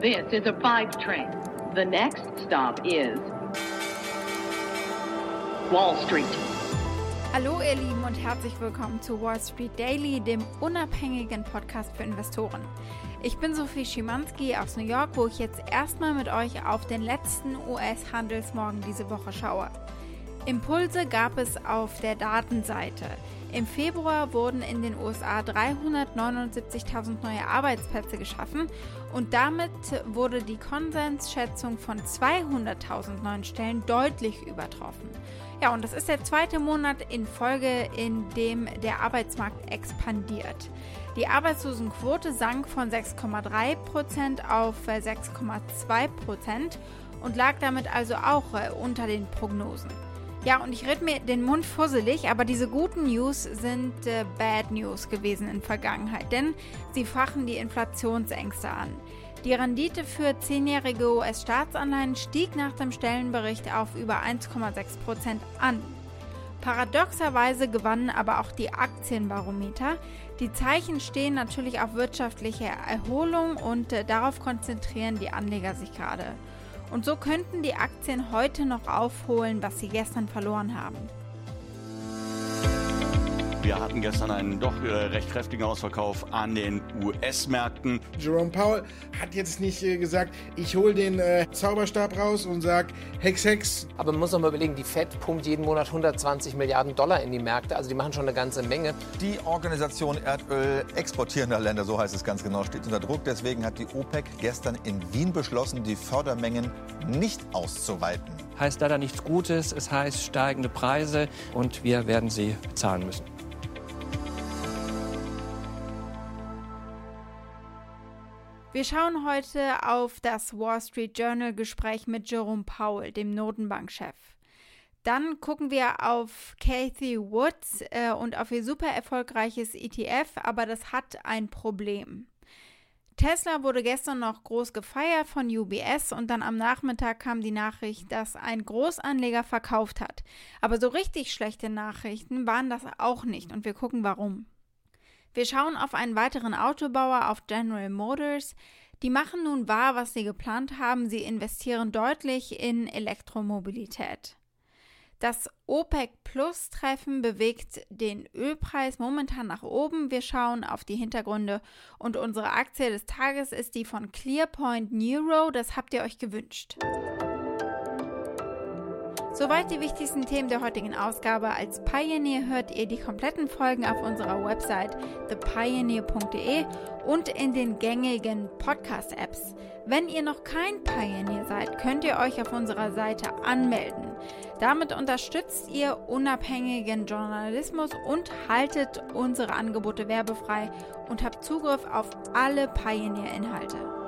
This is a five train. The next stop is Wall Street. Hallo ihr Lieben und herzlich willkommen zu Wall Street Daily, dem unabhängigen Podcast für Investoren. Ich bin Sophie Schimanski aus New York, wo ich jetzt erstmal mit euch auf den letzten US-Handelsmorgen diese Woche schaue. Impulse gab es auf der Datenseite. Im Februar wurden in den USA 379.000 neue Arbeitsplätze geschaffen und damit wurde die Konsensschätzung von 200.000 neuen Stellen deutlich übertroffen. Ja, und das ist der zweite Monat in Folge, in dem der Arbeitsmarkt expandiert. Die Arbeitslosenquote sank von 6,3% auf 6,2% und lag damit also auch äh, unter den Prognosen. Ja, und ich rede mir den Mund fusselig, aber diese guten News sind äh, Bad News gewesen in Vergangenheit, denn sie fachen die Inflationsängste an. Die Rendite für zehnjährige US-Staatsanleihen stieg nach dem Stellenbericht auf über 1,6 Prozent an. Paradoxerweise gewannen aber auch die Aktienbarometer. Die Zeichen stehen natürlich auf wirtschaftliche Erholung und äh, darauf konzentrieren die Anleger sich gerade. Und so könnten die Aktien heute noch aufholen, was sie gestern verloren haben. Wir hatten gestern einen doch äh, recht kräftigen Ausverkauf an den US-Märkten. Jerome Powell hat jetzt nicht äh, gesagt, ich hole den äh, Zauberstab raus und sag Hex Hex. Aber man muss noch mal überlegen, die Fed pumpt jeden Monat 120 Milliarden Dollar in die Märkte, also die machen schon eine ganze Menge. Die Organisation Erdöl exportierender Länder, so heißt es ganz genau, steht unter Druck. Deswegen hat die OPEC gestern in Wien beschlossen, die Fördermengen nicht auszuweiten. Heißt leider nichts Gutes, es heißt steigende Preise und wir werden sie bezahlen müssen. Wir schauen heute auf das Wall Street Journal Gespräch mit Jerome Powell, dem Notenbankchef. Dann gucken wir auf Kathy Woods äh, und auf ihr super erfolgreiches ETF, aber das hat ein Problem. Tesla wurde gestern noch groß gefeiert von UBS und dann am Nachmittag kam die Nachricht, dass ein Großanleger verkauft hat. Aber so richtig schlechte Nachrichten waren das auch nicht und wir gucken warum. Wir schauen auf einen weiteren Autobauer, auf General Motors. Die machen nun wahr, was sie geplant haben. Sie investieren deutlich in Elektromobilität. Das OPEC Plus Treffen bewegt den Ölpreis momentan nach oben. Wir schauen auf die Hintergründe und unsere Aktie des Tages ist die von Clearpoint Neuro. Das habt ihr euch gewünscht. Soweit die wichtigsten Themen der heutigen Ausgabe. Als Pioneer hört ihr die kompletten Folgen auf unserer Website thepioneer.de und in den gängigen Podcast-Apps. Wenn ihr noch kein Pioneer seid, könnt ihr euch auf unserer Seite anmelden. Damit unterstützt ihr unabhängigen Journalismus und haltet unsere Angebote werbefrei und habt Zugriff auf alle Pioneer-Inhalte.